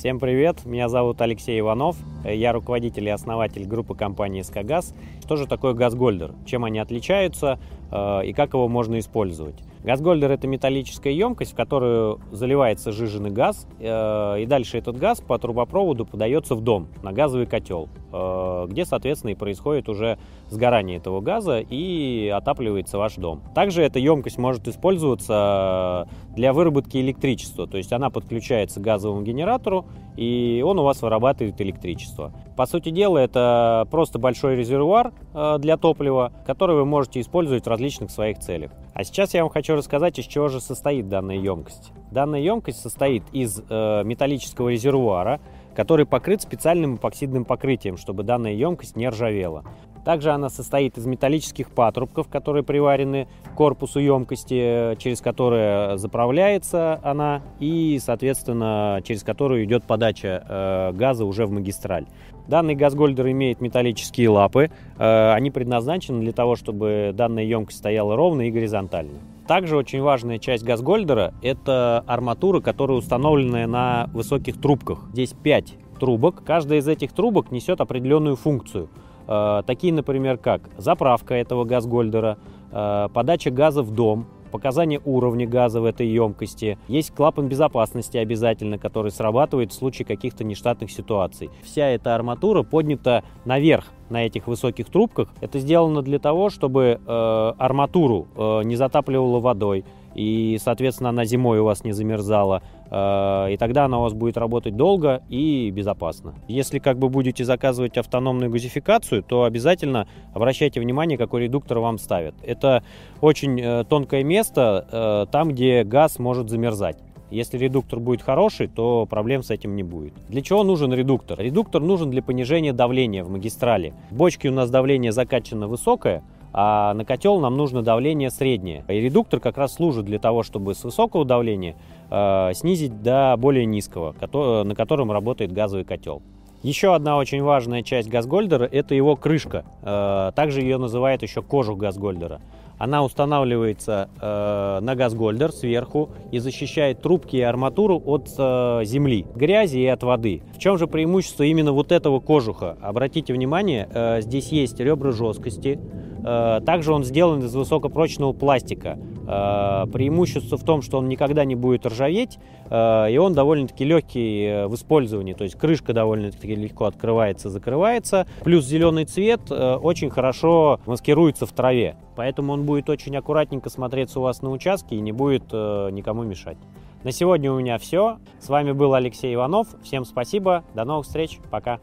Всем привет, меня зовут Алексей Иванов, я руководитель и основатель группы компании «Скагаз». Что же такое газгольдер, чем они отличаются э, и как его можно использовать? Газгольдер – это металлическая емкость, в которую заливается жиженый газ, э, и дальше этот газ по трубопроводу подается в дом на газовый котел, где, соответственно, и происходит уже сгорание этого газа и отапливается ваш дом. Также эта емкость может использоваться для выработки электричества, то есть она подключается к газовому генератору, и он у вас вырабатывает электричество. По сути дела, это просто большой резервуар э, для топлива, который вы можете использовать в различных своих целях. А сейчас я вам хочу рассказать, из чего же состоит данная емкость. Данная емкость состоит из э, металлического резервуара, который покрыт специальным эпоксидным покрытием, чтобы данная емкость не ржавела. Также она состоит из металлических патрубков, которые приварены к корпусу емкости, через которые заправляется она и, соответственно, через которую идет подача э, газа уже в магистраль. Данный газгольдер имеет металлические лапы. Э, они предназначены для того, чтобы данная емкость стояла ровно и горизонтально. Также очень важная часть газгольдера – это арматура, которая установлена на высоких трубках. Здесь 5 трубок. Каждая из этих трубок несет определенную функцию – Э, такие, например, как заправка этого газгольдера, э, подача газа в дом, показание уровня газа в этой емкости. Есть клапан безопасности обязательно, который срабатывает в случае каких-то нештатных ситуаций. Вся эта арматура поднята наверх на этих высоких трубках. Это сделано для того, чтобы э, арматуру э, не затапливало водой, и, соответственно, она зимой у вас не замерзала. Э, и тогда она у вас будет работать долго и безопасно. Если как бы будете заказывать автономную газификацию, то обязательно обращайте внимание, какой редуктор вам ставят. Это очень э, тонкое место, э, там, где газ может замерзать. Если редуктор будет хороший, то проблем с этим не будет. Для чего нужен редуктор? Редуктор нужен для понижения давления в магистрали. В бочке у нас давление закачано высокое, а на котел нам нужно давление среднее. И редуктор как раз служит для того, чтобы с высокого давления э, снизить до более низкого, на котором работает газовый котел. Еще одна очень важная часть газгольдера – это его крышка. Э, также ее называют еще кожух газгольдера. Она устанавливается э, на газгольдер сверху и защищает трубки и арматуру от э, земли, грязи и от воды. В чем же преимущество именно вот этого кожуха? Обратите внимание, э, здесь есть ребра жесткости, также он сделан из высокопрочного пластика. Э, преимущество в том, что он никогда не будет ржаветь, э, и он довольно-таки легкий в использовании. То есть крышка довольно-таки легко открывается, закрывается. Плюс зеленый цвет очень хорошо маскируется в траве. Поэтому он будет очень аккуратненько смотреться у вас на участке и не будет никому мешать. На сегодня у меня все. С вами был Алексей Иванов. Всем спасибо. До новых встреч. Пока.